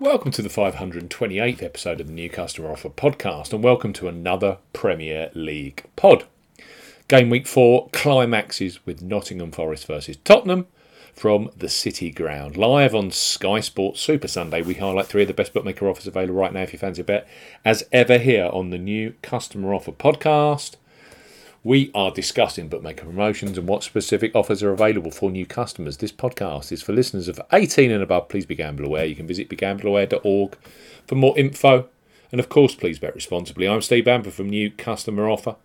Welcome to the 528th episode of the New Customer Offer podcast, and welcome to another Premier League pod. Game week four climaxes with Nottingham Forest versus Tottenham from the City Ground. Live on Sky Sports Super Sunday, we highlight three of the best bookmaker offers available right now if you fancy a bet. As ever, here on the New Customer Offer podcast, we are discussing bookmaker promotions and what specific offers are available for new customers. This podcast is for listeners of 18 and above. Please be gamble aware. You can visit begambleaware.org for more info. And of course, please bet responsibly. I'm Steve Bamber from New Customer Offer.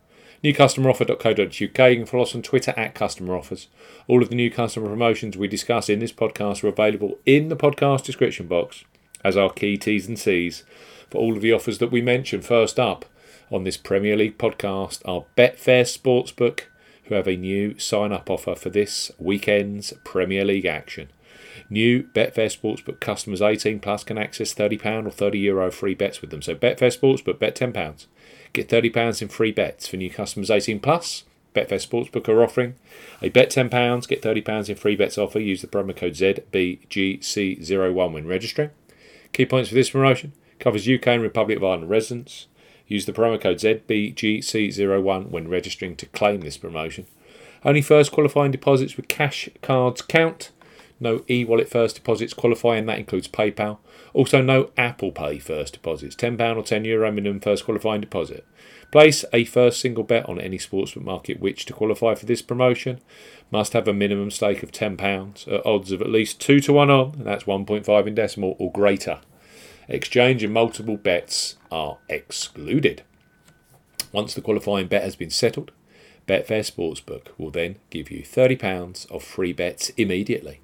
NewCustomeroffer.co.uk. You can follow us on Twitter at Customer Offers. All of the new customer promotions we discuss in this podcast are available in the podcast description box as our key T's and C's for all of the offers that we mention. First up, on this Premier League podcast are Betfair Sportsbook, who have a new sign up offer for this weekend's Premier League action. New Betfair Sportsbook customers 18 plus can access £30 or €30 Euro free bets with them. So Betfair Sportsbook, bet £10. Get £30 in free bets for new customers 18 plus. Betfair Sportsbook are offering a bet £10, get £30 in free bets offer. Use the promo code ZBGC01 when registering. Key points for this promotion covers UK and Republic of Ireland residents. Use the promo code ZBGC01 when registering to claim this promotion. Only first qualifying deposits with cash cards count. No e wallet first deposits qualify, and that includes PayPal. Also, no Apple Pay first deposits. £10 or €10 Euro minimum first qualifying deposit. Place a first single bet on any sportsbook market which, to qualify for this promotion, must have a minimum stake of £10 at odds of at least 2 to 1 on, and that's 1.5 in decimal or greater. Exchange and multiple bets are excluded. Once the qualifying bet has been settled, Betfair Sportsbook will then give you £30 of free bets immediately.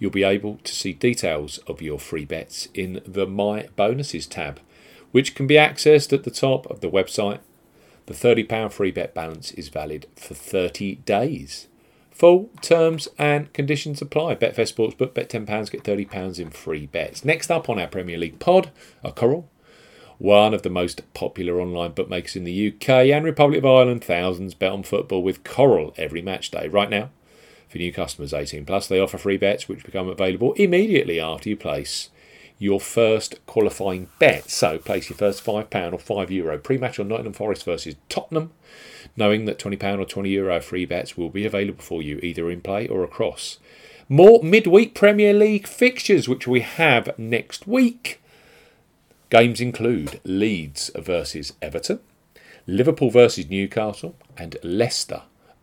You'll be able to see details of your free bets in the My Bonuses tab, which can be accessed at the top of the website. The £30 free bet balance is valid for 30 days. Full terms and conditions apply. Betfair Sportsbook, bet £10, get £30 in free bets. Next up on our Premier League pod are Coral, one of the most popular online bookmakers in the UK and Republic of Ireland. Thousands bet on football with Coral every match day. Right now, for new customers 18 plus, they offer free bets which become available immediately after you place your first qualifying bet. So place your first £5 or €5 Euro pre-match on Nottingham Forest versus Tottenham knowing that £20 or €20 Euro free bets will be available for you either in play or across. More midweek Premier League fixtures, which we have next week. Games include Leeds versus Everton, Liverpool versus Newcastle, and Leicester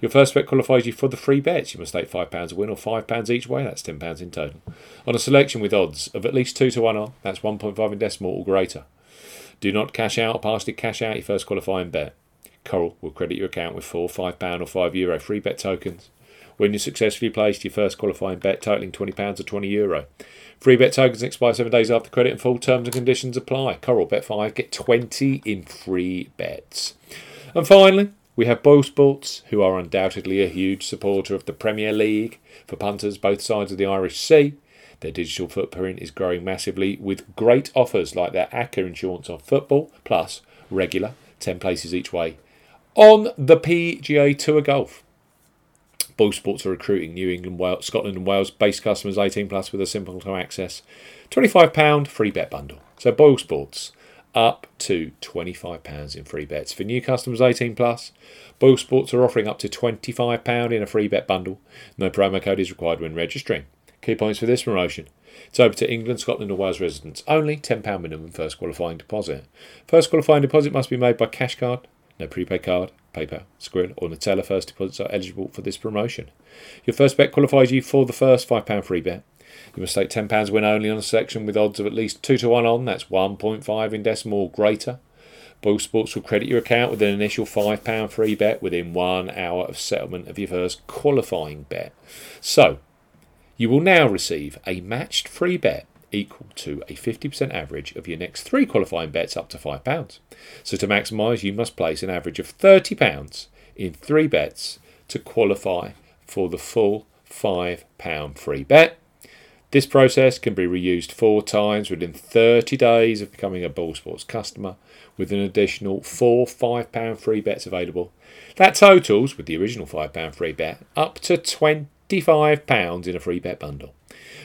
Your first bet qualifies you for the free bets. You must stake £5 a win or £5 each way. That's £10 in total. On a selection with odds of at least 2 to 1 on, that's 1.5 in decimal or greater. Do not cash out or partially cash out your first qualifying bet. Coral will credit your account with four £5 or €5 Euro free bet tokens. When you successfully placed your first qualifying bet totaling £20 or €20 Euro. Free bet tokens expire seven days after credit and full terms and conditions apply. Coral bet 5, get 20 in free bets. And finally, we have Boyle Sports, who are undoubtedly a huge supporter of the Premier League for punters both sides of the Irish Sea. Their digital footprint is growing massively with great offers like their ACCA insurance on football, plus regular, 10 places each way, on the PGA Tour Golf. Boyle Sports are recruiting New England, Wales, Scotland, and Wales based customers 18 plus with a simple to access £25 free bet bundle. So Boyle Sports, up to £25 in free bets. For new customers 18 plus, Boyle Sports are offering up to £25 in a free bet bundle. No promo code is required when registering. Key points for this promotion. It's open to England, Scotland, and Wales residents. Only £10 minimum first qualifying deposit. First qualifying deposit must be made by cash card, no prepaid card, PayPal, Skrill, or Neteller first deposits are eligible for this promotion. Your first bet qualifies you for the first £5 free bet. You must stake £10 win only on a selection with odds of at least 2 to 1 on, that's 1.5 in decimal or greater. Boyle Sports will credit your account with an initial £5 free bet within one hour of settlement of your first qualifying bet. So, you will now receive a matched free bet equal to a 50% average of your next three qualifying bets up to £5. So to maximise, you must place an average of £30 in three bets to qualify for the full £5 free bet. This process can be reused four times within 30 days of becoming a Boyle Sports customer, with an additional four £5 free bets available. That totals, with the original £5 free bet, up to £25 in a free bet bundle.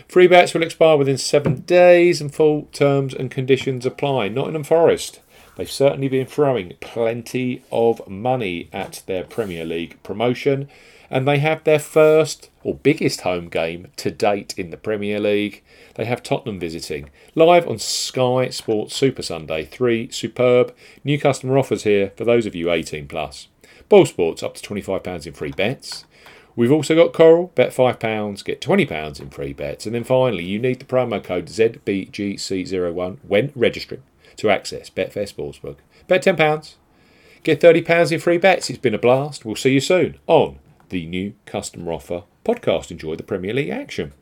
Free bets will expire within seven days and full terms and conditions apply. Nottingham Forest. They've certainly been throwing plenty of money at their Premier League promotion and they have their first or biggest home game to date in the Premier League. They have Tottenham visiting live on Sky Sports Super Sunday. Three superb new customer offers here for those of you 18 plus. Boyle Sports up to £25 in free bets. We've also got Coral, bet £5, get £20 in free bets. And then finally, you need the promo code ZBGC01 when registering to access Betfair Sportsbook. Bet £10, get £30 in free bets. It's been a blast. We'll see you soon on the new customer offer podcast. Enjoy the Premier League action.